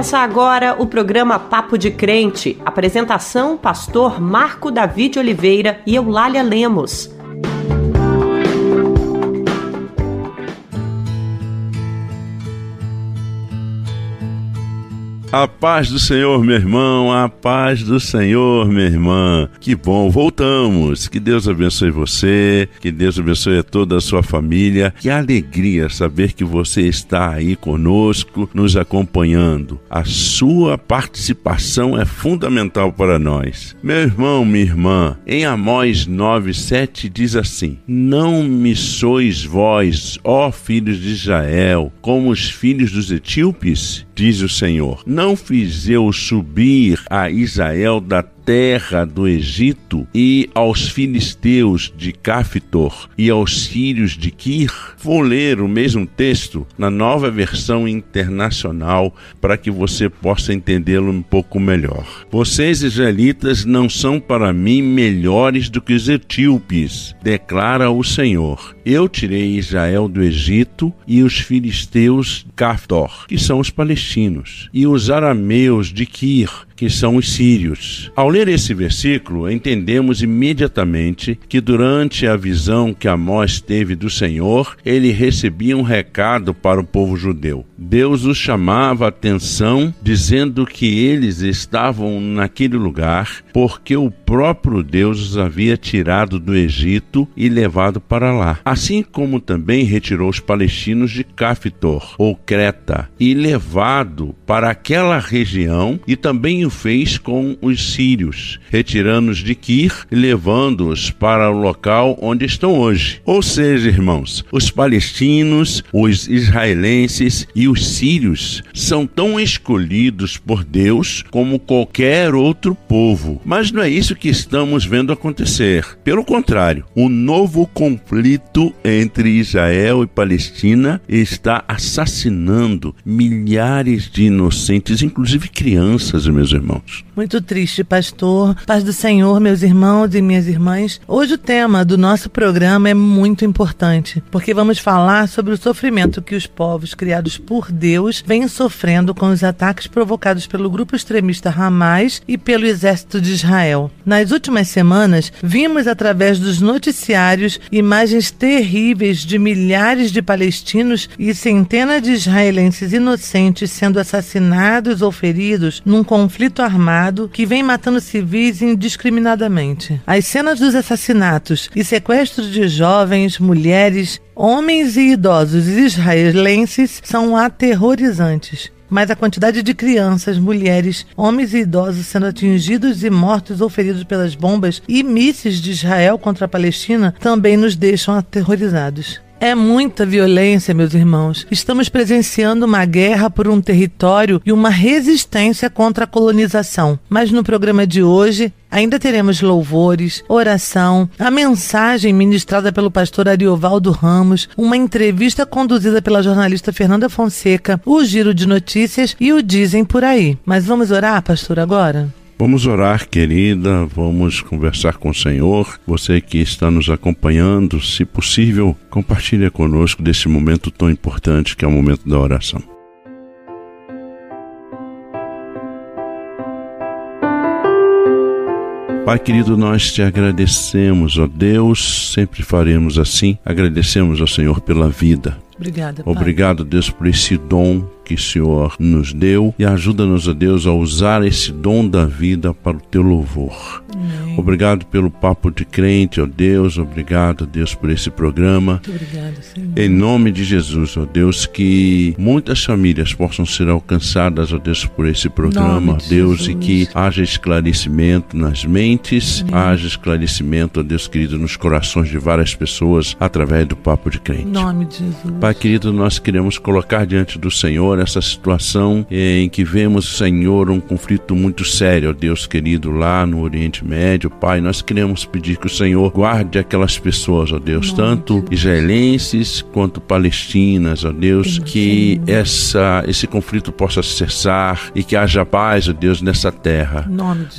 Começa agora o programa Papo de Crente. Apresentação: Pastor Marco David Oliveira e Eulália Lemos. A paz do Senhor, meu irmão, a paz do Senhor, minha irmã. Que bom, voltamos. Que Deus abençoe você, que Deus abençoe a toda a sua família. Que alegria saber que você está aí conosco, nos acompanhando. A sua participação é fundamental para nós. Meu irmão, minha irmã, em Amós 9:7 diz assim: Não me sois vós, ó filhos de Israel, como os filhos dos etíopes, diz o Senhor. Não fiz eu subir a Israel da terra do Egito e aos filisteus de Cafitor e aos sírios de Kir. Vou ler o mesmo texto na nova versão internacional para que você possa entendê-lo um pouco melhor. Vocês, israelitas, não são para mim melhores do que os etíopes, declara o Senhor. Eu tirei Israel do Egito e os filisteus Cafitor, que são os palestinos, e os arameus de Kir, que são os sírios. Ao ler esse versículo, entendemos imediatamente que durante a visão que Amós teve do Senhor, ele recebia um recado para o povo judeu. Deus os chamava a atenção, dizendo que eles estavam naquele lugar porque o próprio Deus os havia tirado do Egito e levado para lá. Assim como também retirou os palestinos de Cafitor, ou Creta, e levado para aquela região e também fez com os sírios, retirando-os de Kir e levando-os para o local onde estão hoje. Ou seja, irmãos, os palestinos, os israelenses e os sírios são tão escolhidos por Deus como qualquer outro povo. Mas não é isso que estamos vendo acontecer. Pelo contrário, o novo conflito entre Israel e Palestina está assassinando milhares de inocentes, inclusive crianças, meus irmãos irmãos. Muito triste, pastor. Paz do Senhor, meus irmãos e minhas irmãs. Hoje o tema do nosso programa é muito importante, porque vamos falar sobre o sofrimento que os povos criados por Deus vêm sofrendo com os ataques provocados pelo grupo extremista Hamas e pelo exército de Israel. Nas últimas semanas, vimos através dos noticiários imagens terríveis de milhares de palestinos e centenas de israelenses inocentes sendo assassinados ou feridos num conflito conflito que vem matando civis indiscriminadamente. As cenas dos assassinatos e sequestros de jovens, mulheres, homens e idosos israelenses são aterrorizantes mas a quantidade de crianças, mulheres, homens e idosos sendo atingidos e mortos ou feridos pelas bombas e mísseis de Israel contra a Palestina também nos deixam aterrorizados. É muita violência, meus irmãos. Estamos presenciando uma guerra por um território e uma resistência contra a colonização. Mas no programa de hoje, Ainda teremos louvores, oração, a mensagem ministrada pelo pastor Ariovaldo Ramos, uma entrevista conduzida pela jornalista Fernanda Fonseca, o giro de notícias e o Dizem por aí. Mas vamos orar, pastor, agora? Vamos orar, querida, vamos conversar com o Senhor. Você que está nos acompanhando, se possível, compartilhe conosco desse momento tão importante que é o momento da oração. Pai querido, nós te agradecemos, ó Deus, sempre faremos assim. Agradecemos ao Senhor pela vida. Obrigada, Pai. Obrigado, Deus, por esse dom que o Senhor nos deu e ajuda-nos, Deus, a usar esse dom da vida para o teu louvor. Amém. Obrigado pelo papo de crente, ó Deus. Obrigado, Deus, por esse programa. Muito obrigado, Senhor. Em nome de Jesus, ó Deus, que muitas famílias possam ser alcançadas, ó Deus, por esse programa, ó Deus, Jesus. e que haja esclarecimento nas mentes, Amém. haja esclarecimento, ó Deus querido, nos corações de várias pessoas através do papo de crente. Em nome de Jesus. Pai querido, nós queremos colocar diante do Senhor essa situação em que vemos, Senhor, um conflito muito sério, Deus querido, lá no Oriente Médio. Pai, nós queremos pedir que o Senhor guarde aquelas pessoas, ó Deus, tanto israelenses quanto palestinas, ó Deus, que essa, esse conflito possa cessar e que haja paz, ó Deus, nessa terra.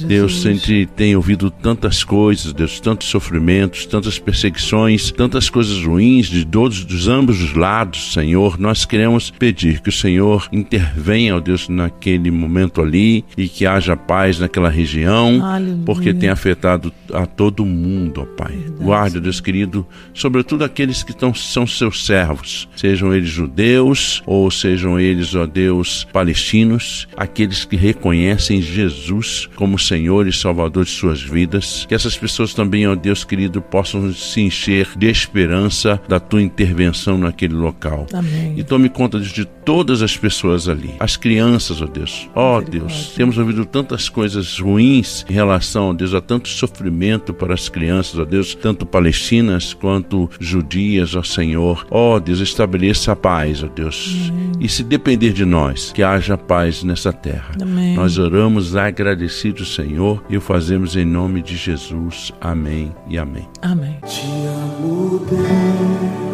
Deus, a gente tem ouvido tantas coisas, Deus, tantos sofrimentos, tantas perseguições, tantas coisas ruins de todos, dos ambos os lados Senhor, nós queremos pedir que o Senhor intervenha, ó Deus, naquele momento ali e que haja paz naquela região, Aleluia. porque tem afetado a todo mundo, ó Pai. Verdade. Guarde, Deus querido, sobretudo aqueles que estão, são seus servos, sejam eles judeus ou sejam eles, ó Deus, palestinos, aqueles que reconhecem Jesus como Senhor e Salvador de suas vidas, que essas pessoas também, ó Deus querido, possam se encher de esperança da tua intervenção naquele local. Amém. E tome conta de todas as pessoas ali, as crianças, ó Deus. Ó Deus, temos ouvido tantas coisas ruins em relação, ó Deus, a tanto sofrimento para as crianças, ó Deus, tanto palestinas quanto judias, ó Senhor. Ó Deus, estabeleça a paz, ó Deus. Amém. E se depender de nós, que haja paz nessa terra. Amém. Nós oramos agradecidos, Senhor, e o fazemos em nome de Jesus. Amém e amém. Amém. Te amo, Deus.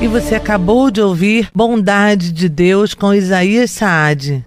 E você acabou de ouvir Bondade de Deus com Isaías Saad.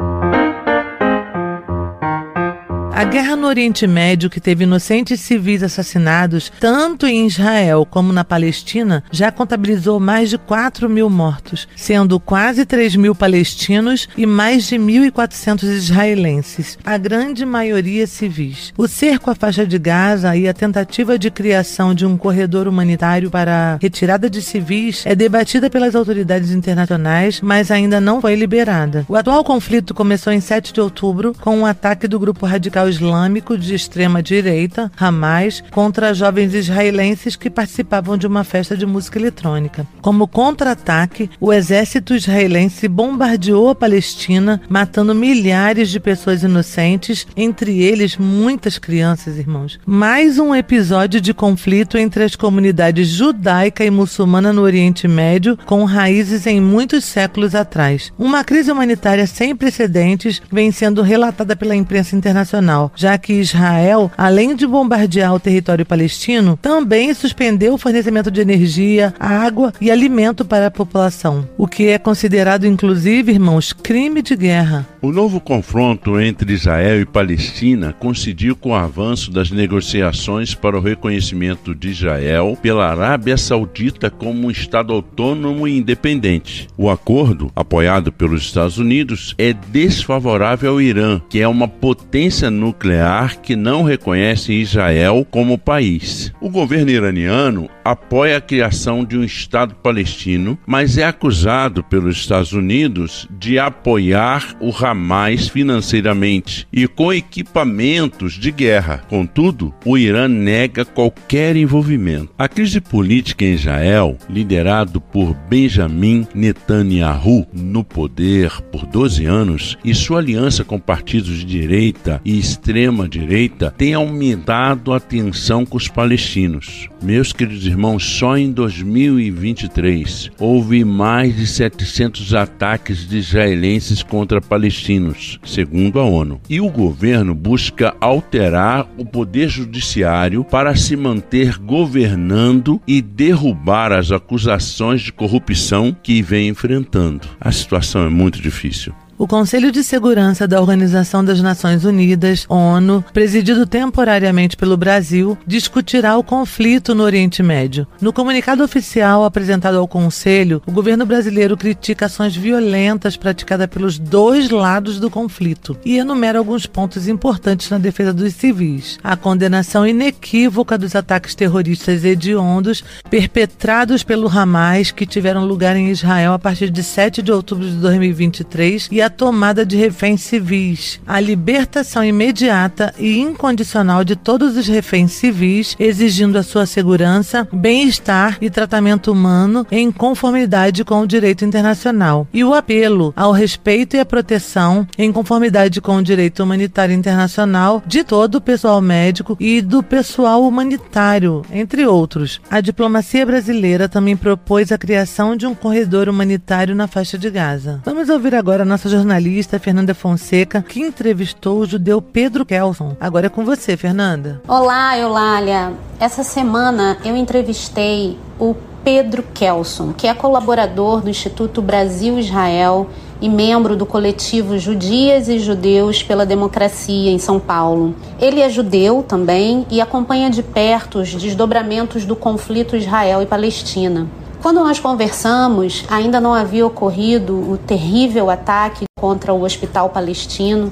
A guerra no Oriente Médio, que teve inocentes civis assassinados tanto em Israel como na Palestina, já contabilizou mais de 4 mil mortos, sendo quase 3 mil palestinos e mais de 1.400 israelenses, a grande maioria civis. O cerco à faixa de Gaza e a tentativa de criação de um corredor humanitário para a retirada de civis é debatida pelas autoridades internacionais, mas ainda não foi liberada. O atual conflito começou em 7 de outubro com um ataque do grupo radical islâmico de extrema direita, Hamas, contra jovens israelenses que participavam de uma festa de música eletrônica. Como contra-ataque, o exército israelense bombardeou a Palestina, matando milhares de pessoas inocentes, entre eles muitas crianças, irmãos. Mais um episódio de conflito entre as comunidades judaica e muçulmana no Oriente Médio, com raízes em muitos séculos atrás. Uma crise humanitária sem precedentes vem sendo relatada pela imprensa internacional, já que Israel, além de bombardear o território palestino, também suspendeu o fornecimento de energia, água e alimento para a população, o que é considerado, inclusive, irmãos, crime de guerra. O novo confronto entre Israel e Palestina coincidiu com o avanço das negociações para o reconhecimento de Israel pela Arábia Saudita como um Estado autônomo e independente. O acordo, apoiado pelos Estados Unidos, é desfavorável ao Irã, que é uma potência nuclear que não reconhece Israel como país. O governo iraniano apoia a criação de um Estado palestino, mas é acusado pelos Estados Unidos de apoiar o Hamas financeiramente e com equipamentos de guerra. Contudo, o Irã nega qualquer envolvimento. A crise política em Israel, liderado por Benjamin Netanyahu no poder por 12 anos, e sua aliança com partidos de direita e extrema direita, tem aumentado a tensão com os palestinos. Meus queridos irmãos, só em 2023 houve mais de 700 ataques de israelenses contra palestinos, segundo a ONU. E o governo busca alterar o poder judiciário para se manter governando e derrubar as acusações de corrupção que vem enfrentando. A situação é muito difícil. O Conselho de Segurança da Organização das Nações Unidas, ONU, presidido temporariamente pelo Brasil, discutirá o conflito no Oriente Médio. No comunicado oficial apresentado ao Conselho, o governo brasileiro critica ações violentas praticadas pelos dois lados do conflito e enumera alguns pontos importantes na defesa dos civis. A condenação inequívoca dos ataques terroristas hediondos perpetrados pelo Hamas que tiveram lugar em Israel a partir de 7 de outubro de 2023 e a tomada de reféns civis, a libertação imediata e incondicional de todos os reféns civis, exigindo a sua segurança, bem-estar e tratamento humano em conformidade com o direito internacional, e o apelo ao respeito e à proteção em conformidade com o direito humanitário internacional de todo o pessoal médico e do pessoal humanitário, entre outros. A diplomacia brasileira também propôs a criação de um corredor humanitário na faixa de Gaza. Vamos ouvir agora a nossa jornalista Fernanda Fonseca, que entrevistou o judeu Pedro Kelson. Agora é com você, Fernanda. Olá, Eulália. Essa semana eu entrevistei o Pedro Kelson, que é colaborador do Instituto Brasil-Israel e membro do coletivo Judias e Judeus pela Democracia em São Paulo. Ele é judeu também e acompanha de perto os desdobramentos do conflito Israel e Palestina. Quando nós conversamos, ainda não havia ocorrido o terrível ataque contra o hospital palestino,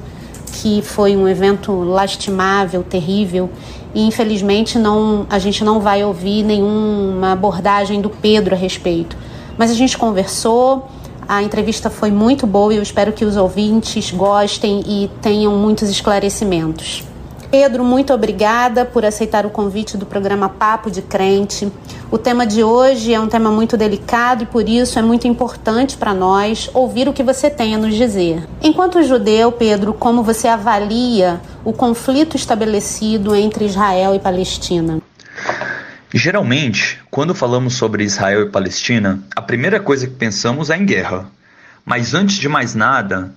que foi um evento lastimável, terrível, e infelizmente não, a gente não vai ouvir nenhuma abordagem do Pedro a respeito. Mas a gente conversou, a entrevista foi muito boa e eu espero que os ouvintes gostem e tenham muitos esclarecimentos. Pedro, muito obrigada por aceitar o convite do programa Papo de Crente. O tema de hoje é um tema muito delicado e por isso é muito importante para nós ouvir o que você tem a nos dizer. Enquanto judeu, Pedro, como você avalia o conflito estabelecido entre Israel e Palestina? Geralmente, quando falamos sobre Israel e Palestina, a primeira coisa que pensamos é em guerra. Mas antes de mais nada,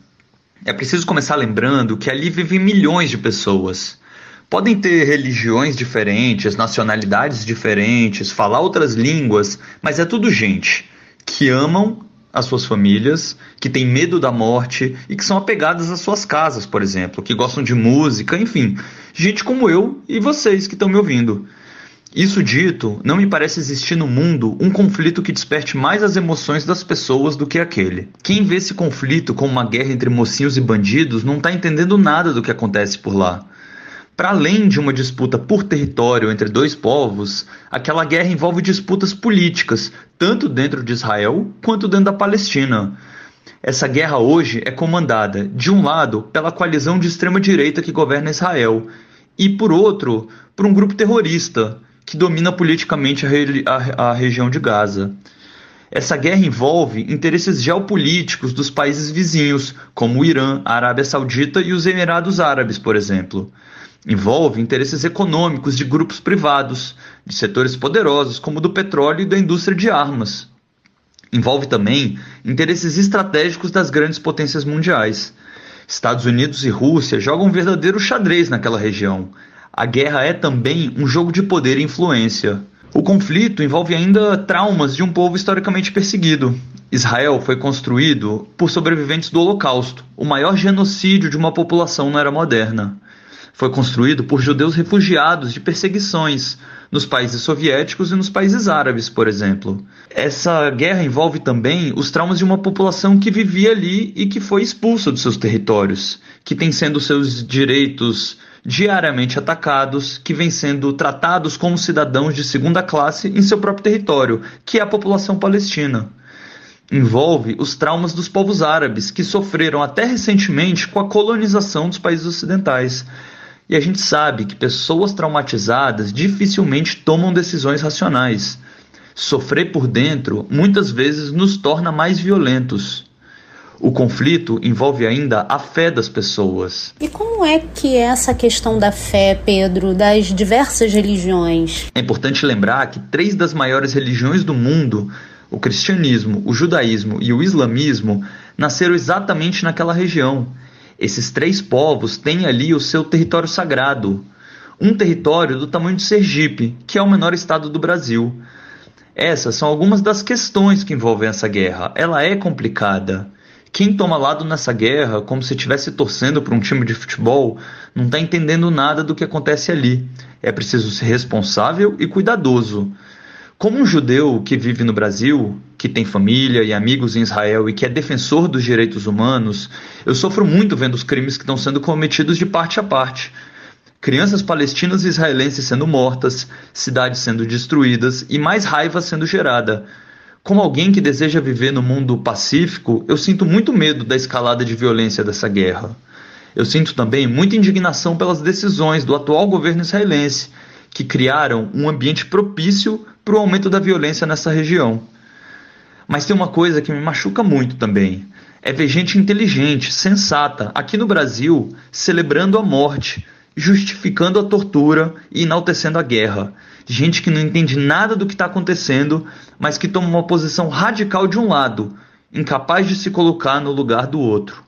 é preciso começar lembrando que ali vivem milhões de pessoas. Podem ter religiões diferentes, nacionalidades diferentes, falar outras línguas, mas é tudo gente que amam as suas famílias, que têm medo da morte e que são apegadas às suas casas, por exemplo, que gostam de música, enfim, gente como eu e vocês que estão me ouvindo. Isso dito, não me parece existir no mundo um conflito que desperte mais as emoções das pessoas do que aquele. Quem vê esse conflito como uma guerra entre mocinhos e bandidos não está entendendo nada do que acontece por lá. Para além de uma disputa por território entre dois povos, aquela guerra envolve disputas políticas, tanto dentro de Israel quanto dentro da Palestina. Essa guerra hoje é comandada, de um lado, pela coalizão de extrema-direita que governa Israel, e por outro, por um grupo terrorista, que domina politicamente a, a, a região de Gaza. Essa guerra envolve interesses geopolíticos dos países vizinhos, como o Irã, a Arábia Saudita e os Emirados Árabes, por exemplo. Envolve interesses econômicos de grupos privados, de setores poderosos, como o do petróleo e da indústria de armas. Envolve também interesses estratégicos das grandes potências mundiais. Estados Unidos e Rússia jogam um verdadeiro xadrez naquela região, a guerra é também um jogo de poder e influência. O conflito envolve ainda traumas de um povo historicamente perseguido. Israel foi construído por sobreviventes do Holocausto, o maior genocídio de uma população na era moderna. Foi construído por judeus refugiados de perseguições nos países soviéticos e nos países árabes, por exemplo. Essa guerra envolve também os traumas de uma população que vivia ali e que foi expulsa dos seus territórios, que tem sendo seus direitos diariamente atacados, que vêm sendo tratados como cidadãos de segunda classe em seu próprio território, que é a população palestina. Envolve os traumas dos povos árabes, que sofreram até recentemente com a colonização dos países ocidentais. E a gente sabe que pessoas traumatizadas dificilmente tomam decisões racionais. Sofrer por dentro muitas vezes nos torna mais violentos. O conflito envolve ainda a fé das pessoas. E como é que é essa questão da fé, Pedro, das diversas religiões? É importante lembrar que três das maiores religiões do mundo, o cristianismo, o judaísmo e o islamismo, nasceram exatamente naquela região. Esses três povos têm ali o seu território sagrado, um território do tamanho de Sergipe, que é o menor estado do Brasil. Essas são algumas das questões que envolvem essa guerra. Ela é complicada. Quem toma lado nessa guerra, como se estivesse torcendo para um time de futebol, não está entendendo nada do que acontece ali. É preciso ser responsável e cuidadoso. Como um judeu que vive no Brasil, que tem família e amigos em Israel e que é defensor dos direitos humanos, eu sofro muito vendo os crimes que estão sendo cometidos de parte a parte. Crianças palestinas e israelenses sendo mortas, cidades sendo destruídas e mais raiva sendo gerada Como alguém que deseja viver no mundo pacífico, eu sinto muito medo da escalada de violência dessa guerra. Eu sinto também muita indignação pelas decisões do atual governo israelense, que criaram um ambiente propício para o aumento da violência nessa região. Mas tem uma coisa que me machuca muito também. É ver gente inteligente, sensata, aqui no Brasil, celebrando a morte, justificando a tortura e enaltecendo a guerra gente que não entende nada do que está acontecendo, mas que toma uma posição radical de um lado, incapaz de se colocar no lugar do outro.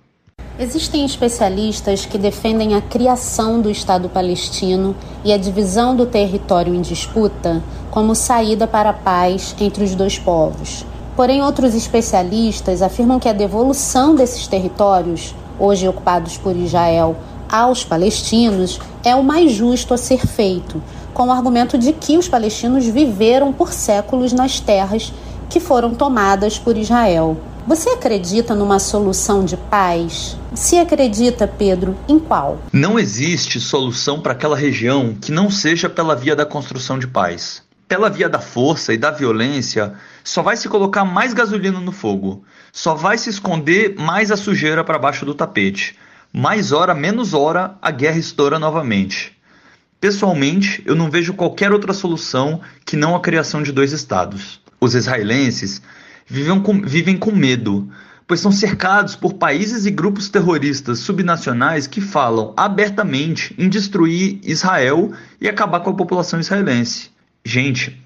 Existem especialistas que defendem a criação do Estado palestino e a divisão do território em disputa como saída para a paz entre os dois povos. Porém, outros especialistas afirmam que a devolução desses territórios, hoje ocupados por Israel, aos palestinos é o mais justo a ser feito, com o argumento de que os palestinos viveram por séculos nas terras que foram tomadas por Israel. Você acredita numa solução de paz? Se acredita, Pedro, em qual? Não existe solução para aquela região que não seja pela via da construção de paz. Pela via da força e da violência, só vai se colocar mais gasolina no fogo, só vai se esconder mais a sujeira para baixo do tapete. Mais hora, menos hora, a guerra estoura novamente. Pessoalmente, eu não vejo qualquer outra solução que não a criação de dois estados. Os israelenses vivem com, vivem com medo, pois são cercados por países e grupos terroristas subnacionais que falam abertamente em destruir Israel e acabar com a população israelense. Gente,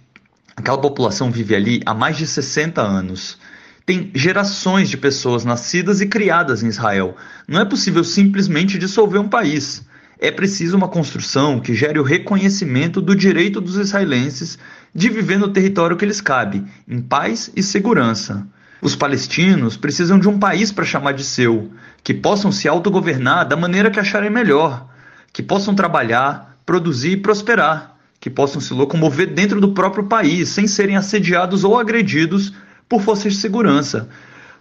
aquela população vive ali há mais de 60 anos. Tem gerações de pessoas nascidas e criadas em Israel. Não é possível simplesmente dissolver um país é preciso uma construção que gere o reconhecimento do direito dos israelenses de viver no território que lhes cabe, em paz e segurança. Os palestinos precisam de um país para chamar de seu, que possam se autogovernar da maneira que acharem melhor, que possam trabalhar, produzir e prosperar, que possam se locomover dentro do próprio país sem serem assediados ou agredidos por forças de segurança,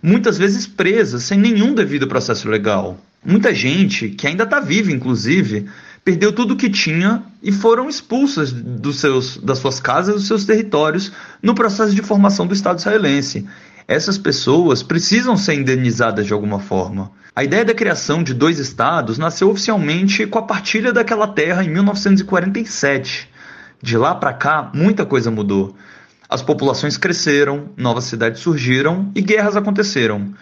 muitas vezes presas sem nenhum devido processo legal. Muita gente, que ainda está viva, inclusive, perdeu tudo o que tinha e foram expulsas dos seus, das suas casas, dos seus territórios, no processo de formação do Estado israelense. Essas pessoas precisam ser indenizadas de alguma forma. A ideia da criação de dois estados nasceu oficialmente com a partilha daquela terra em 1947. De lá para cá, muita coisa mudou. As populações cresceram, novas cidades surgiram e guerras aconteceram.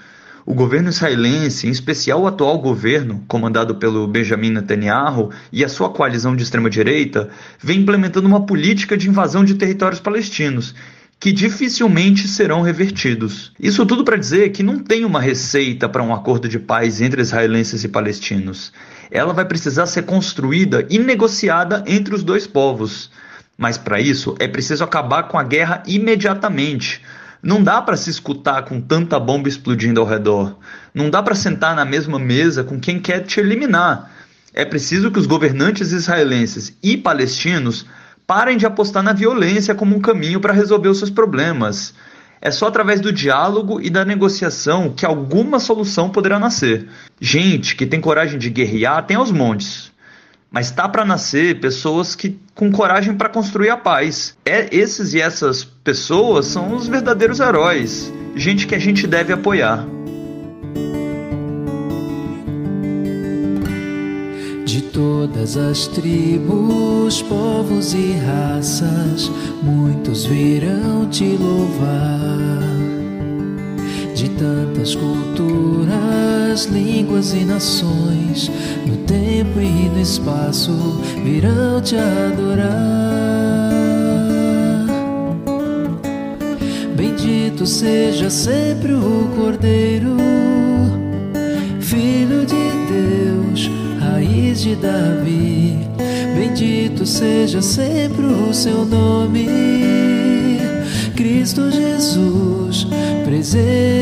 O governo israelense, em especial o atual governo, comandado pelo Benjamin Netanyahu e a sua coalizão de extrema-direita, vem implementando uma política de invasão de territórios palestinos, que dificilmente serão revertidos. Isso tudo para dizer que não tem uma receita para um acordo de paz entre israelenses e palestinos. Ela vai precisar ser construída e negociada entre os dois povos. Mas para isso é preciso acabar com a guerra imediatamente não dá para se escutar com tanta bomba explodindo ao redor. Não dá para sentar na mesma mesa com quem quer te eliminar. É preciso que os governantes israelenses e palestinos parem de apostar na violência como um caminho para resolver os seus problemas. É só através do diálogo e da negociação que alguma solução poderá nascer. Gente que tem coragem de guerrear tem aos montes mas tá para nascer pessoas que com coragem para construir a paz. É esses e essas pessoas são os verdadeiros heróis, gente que a gente deve apoiar. De todas as tribos, povos e raças, muitos virão te louvar de tantas culturas, línguas e nações, no tempo e no espaço virão te adorar. Bendito seja sempre o Cordeiro, Filho de Deus, raiz de Davi. Bendito seja sempre o seu nome, Cristo Jesus presente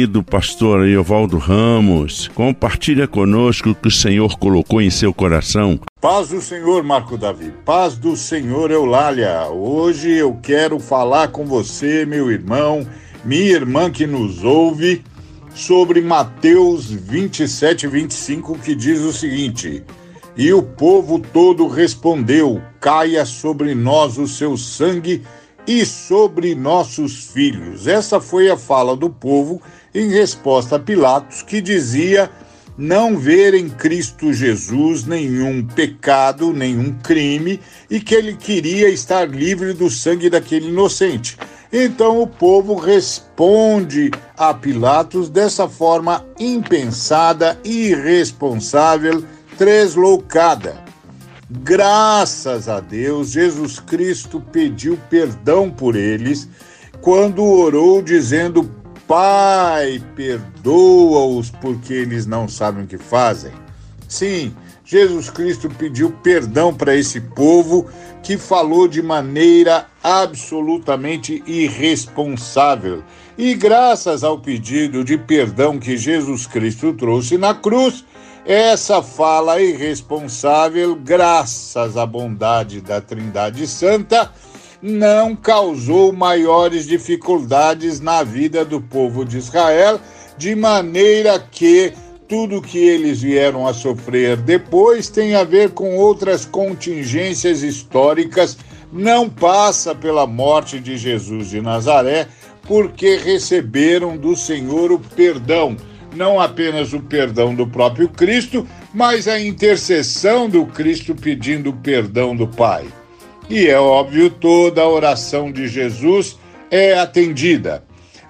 Querido pastor Eovaldo Ramos, compartilha conosco o que o Senhor colocou em seu coração. Paz do Senhor, Marco Davi. Paz do Senhor, Eulália. Hoje eu quero falar com você, meu irmão, minha irmã que nos ouve, sobre Mateus 27, 25, que diz o seguinte: E o povo todo respondeu: Caia sobre nós o seu sangue e sobre nossos filhos. Essa foi a fala do povo em resposta a Pilatos, que dizia não ver em Cristo Jesus nenhum pecado, nenhum crime e que ele queria estar livre do sangue daquele inocente. Então o povo responde a Pilatos dessa forma impensada, irresponsável, tresloucada. Graças a Deus, Jesus Cristo pediu perdão por eles quando orou dizendo: Pai, perdoa-os porque eles não sabem o que fazem. Sim, Jesus Cristo pediu perdão para esse povo que falou de maneira absolutamente irresponsável. E graças ao pedido de perdão que Jesus Cristo trouxe na cruz, essa fala irresponsável, graças à bondade da Trindade Santa, não causou maiores dificuldades na vida do povo de Israel, de maneira que tudo que eles vieram a sofrer depois tem a ver com outras contingências históricas, não passa pela morte de Jesus de Nazaré, porque receberam do Senhor o perdão, não apenas o perdão do próprio Cristo, mas a intercessão do Cristo pedindo perdão do Pai. E é óbvio, toda a oração de Jesus é atendida.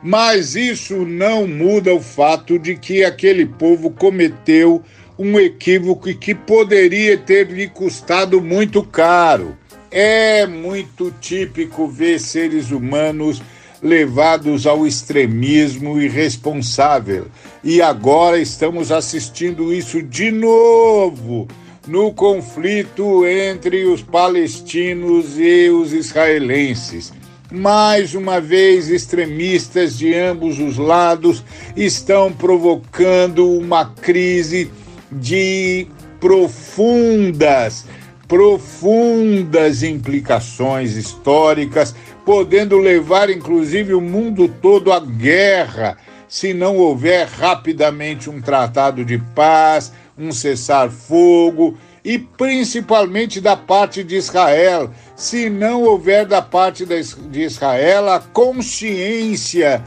Mas isso não muda o fato de que aquele povo cometeu um equívoco que poderia ter lhe custado muito caro. É muito típico ver seres humanos levados ao extremismo irresponsável. E agora estamos assistindo isso de novo no conflito entre os palestinos e os israelenses. Mais uma vez, extremistas de ambos os lados estão provocando uma crise de profundas, profundas implicações históricas, podendo levar inclusive o mundo todo à guerra, se não houver rapidamente um tratado de paz, um cessar-fogo e principalmente da parte de Israel, se não houver da parte de Israel a consciência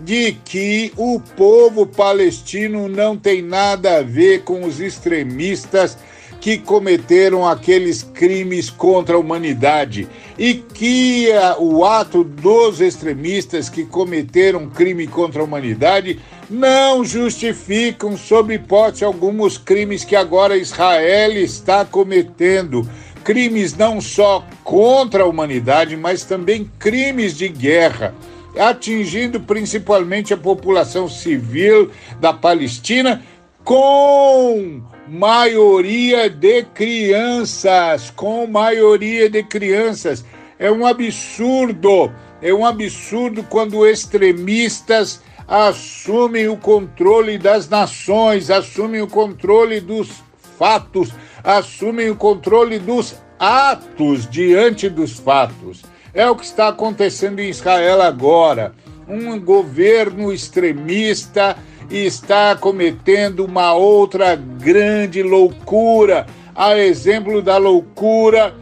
de que o povo palestino não tem nada a ver com os extremistas que cometeram aqueles crimes contra a humanidade e que uh, o ato dos extremistas que cometeram crime contra a humanidade não justificam, sob hipótese alguns crimes que agora Israel está cometendo. Crimes não só contra a humanidade, mas também crimes de guerra, atingindo principalmente a população civil da Palestina, com maioria de crianças, com maioria de crianças. É um absurdo, é um absurdo quando extremistas assumem o controle das nações, assumem o controle dos fatos, assumem o controle dos atos diante dos fatos. É o que está acontecendo em Israel agora. Um governo extremista está cometendo uma outra grande loucura, a exemplo da loucura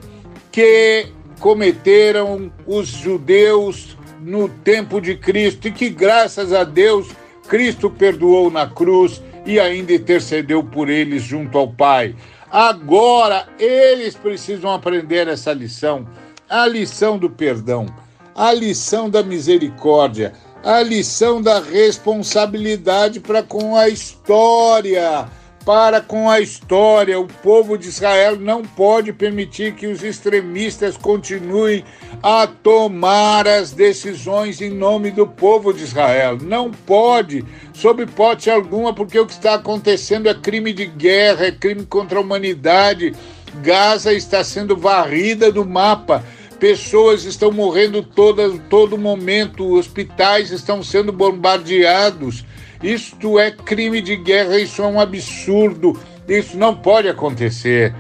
que cometeram os judeus no tempo de Cristo e que, graças a Deus, Cristo perdoou na cruz e ainda intercedeu por eles junto ao Pai. Agora eles precisam aprender essa lição, a lição do perdão, a lição da misericórdia, a lição da responsabilidade para com a história para com a história. O povo de Israel não pode permitir que os extremistas continuem a tomar as decisões em nome do povo de Israel. Não pode, sob hipótese alguma, porque o que está acontecendo é crime de guerra, é crime contra a humanidade. Gaza está sendo varrida do mapa. Pessoas estão morrendo todas, todo momento, hospitais estão sendo bombardeados. Isto é crime de guerra, isso é um absurdo, isso não pode acontecer.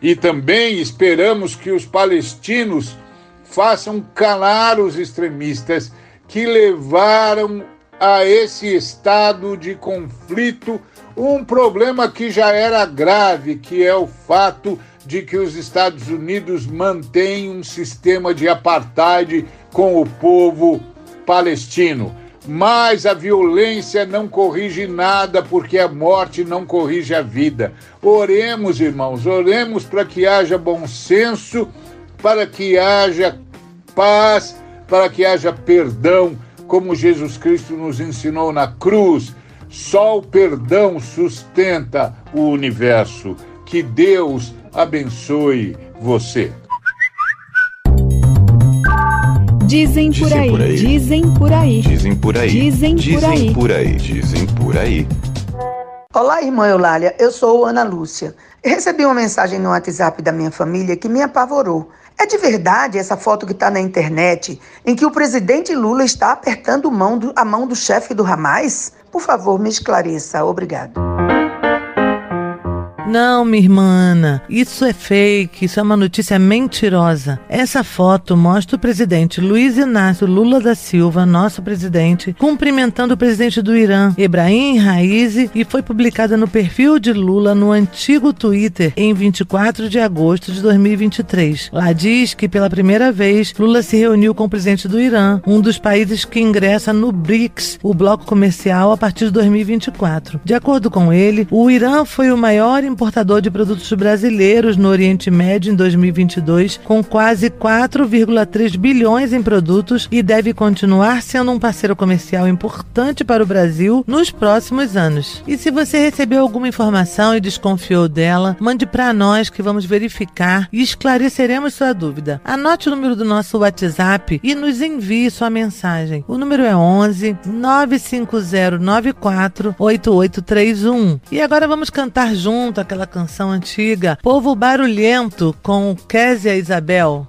E também esperamos que os palestinos façam calar os extremistas que levaram a esse estado de conflito um problema que já era grave, que é o fato de que os Estados Unidos mantêm um sistema de apartheid com o povo palestino. Mas a violência não corrige nada, porque a morte não corrige a vida. Oremos, irmãos, oremos para que haja bom senso, para que haja paz, para que haja perdão, como Jesus Cristo nos ensinou na cruz. Só o perdão sustenta o universo. Que Deus abençoe você. Dizem por, Dizem aí, por aí. dizem por aí, Dizem por aí. Dizem por aí. Dizem por aí. Dizem por aí. Olá, irmã Eulália. Eu sou Ana Lúcia. Recebi uma mensagem no WhatsApp da minha família que me apavorou. É de verdade essa foto que está na internet em que o presidente Lula está apertando mão do- a mão do chefe do Hamas? Por favor, me esclareça. Obrigado. Não, minha irmã isso é fake, isso é uma notícia mentirosa. Essa foto mostra o presidente Luiz Inácio Lula da Silva, nosso presidente, cumprimentando o presidente do Irã, Ebrahim Raisi, e foi publicada no perfil de Lula no antigo Twitter em 24 de agosto de 2023. Lá diz que pela primeira vez Lula se reuniu com o presidente do Irã, um dos países que ingressa no BRICS, o bloco comercial, a partir de 2024. De acordo com ele, o Irã foi o maior importador de produtos brasileiros no Oriente Médio em 2022, com quase 4,3 bilhões em produtos e deve continuar sendo um parceiro comercial importante para o Brasil nos próximos anos. E se você recebeu alguma informação e desconfiou dela, mande para nós que vamos verificar e esclareceremos sua dúvida. Anote o número do nosso WhatsApp e nos envie sua mensagem. O número é 11 95094 8831. E agora vamos cantar junto aquela canção antiga, Povo Barulhento, com Késia Isabel.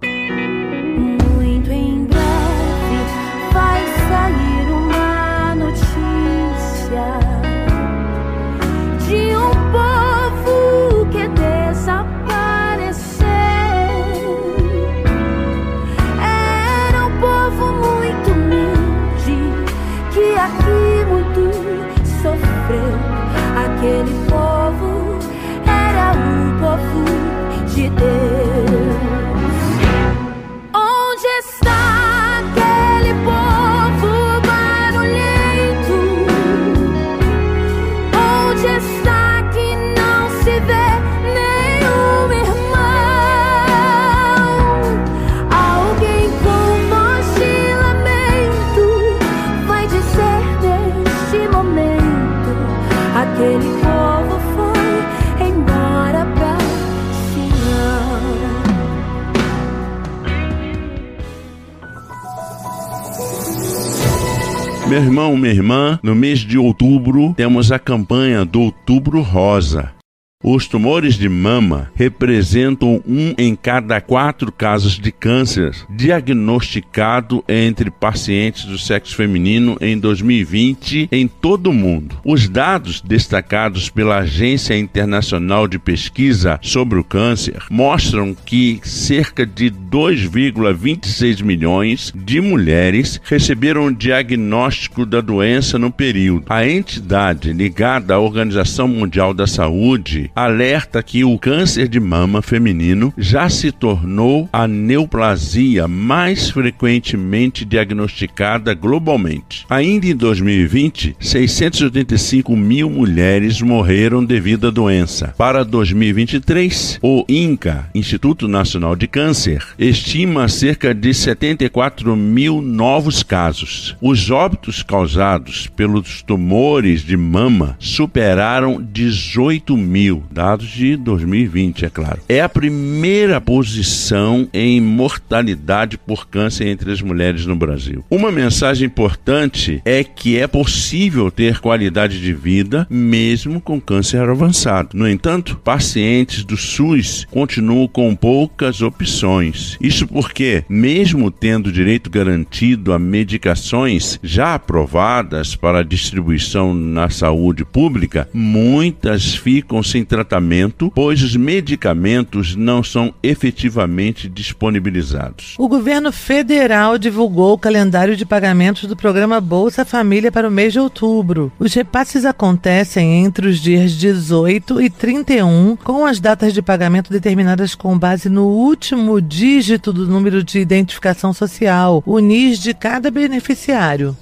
Meu irmão, minha irmã, no mês de outubro temos a campanha do Outubro Rosa. Os tumores de mama representam um em cada quatro casos de câncer diagnosticado entre pacientes do sexo feminino em 2020 em todo o mundo. Os dados destacados pela Agência Internacional de Pesquisa sobre o Câncer mostram que cerca de 2,26 milhões de mulheres receberam o diagnóstico da doença no período. A entidade ligada à Organização Mundial da Saúde alerta que o câncer de mama feminino já se tornou a neoplasia mais frequentemente diagnosticada globalmente. Ainda em 2020, 685 mil mulheres morreram devido à doença. Para 2023, o INCA, Instituto Nacional de Câncer, estima cerca de 74 mil novos casos. Os óbitos causados pelos tumores de mama superaram 18 mil, dados de 2020, é claro. É a primeira posição em mortalidade por câncer entre as mulheres no Brasil. Uma mensagem importante é que é possível ter qualidade de vida mesmo com câncer avançado. No entanto, pacientes do SUS continuam com poucas opções. Isso porque, mesmo tendo direito garantido a medicações já aprovadas para distribuição na saúde pública, muitas ficam sem tratamento, pois os medicamentos não são efetivamente disponibilizados. O governo federal divulgou o calendário de pagamentos do programa Bolsa Família para o mês de outubro. Os repasses acontecem entre os dias 18 e 31, com as datas de pagamento determinadas com base no último dígito do número de identificação social, o NIS de cada beneficiário.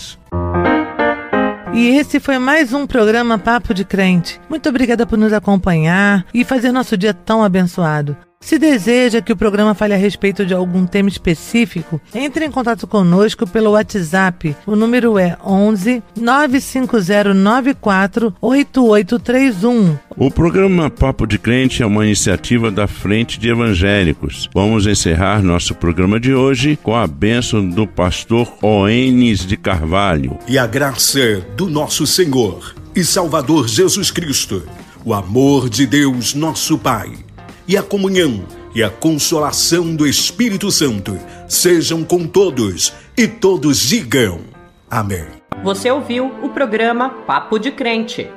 E esse foi mais um programa Papo de Crente. Muito obrigada por nos acompanhar e fazer nosso dia tão abençoado. Se deseja que o programa fale a respeito de algum tema específico, entre em contato conosco pelo WhatsApp. O número é 11 95094 8831. O programa Papo de Crente é uma iniciativa da Frente de Evangélicos. Vamos encerrar nosso programa de hoje com a bênção do pastor Oenes de Carvalho. E a graça do nosso Senhor e Salvador Jesus Cristo, o amor de Deus, nosso Pai e a comunhão e a consolação do Espírito Santo sejam com todos e todos digam amém. Você ouviu o programa Papo de Crente.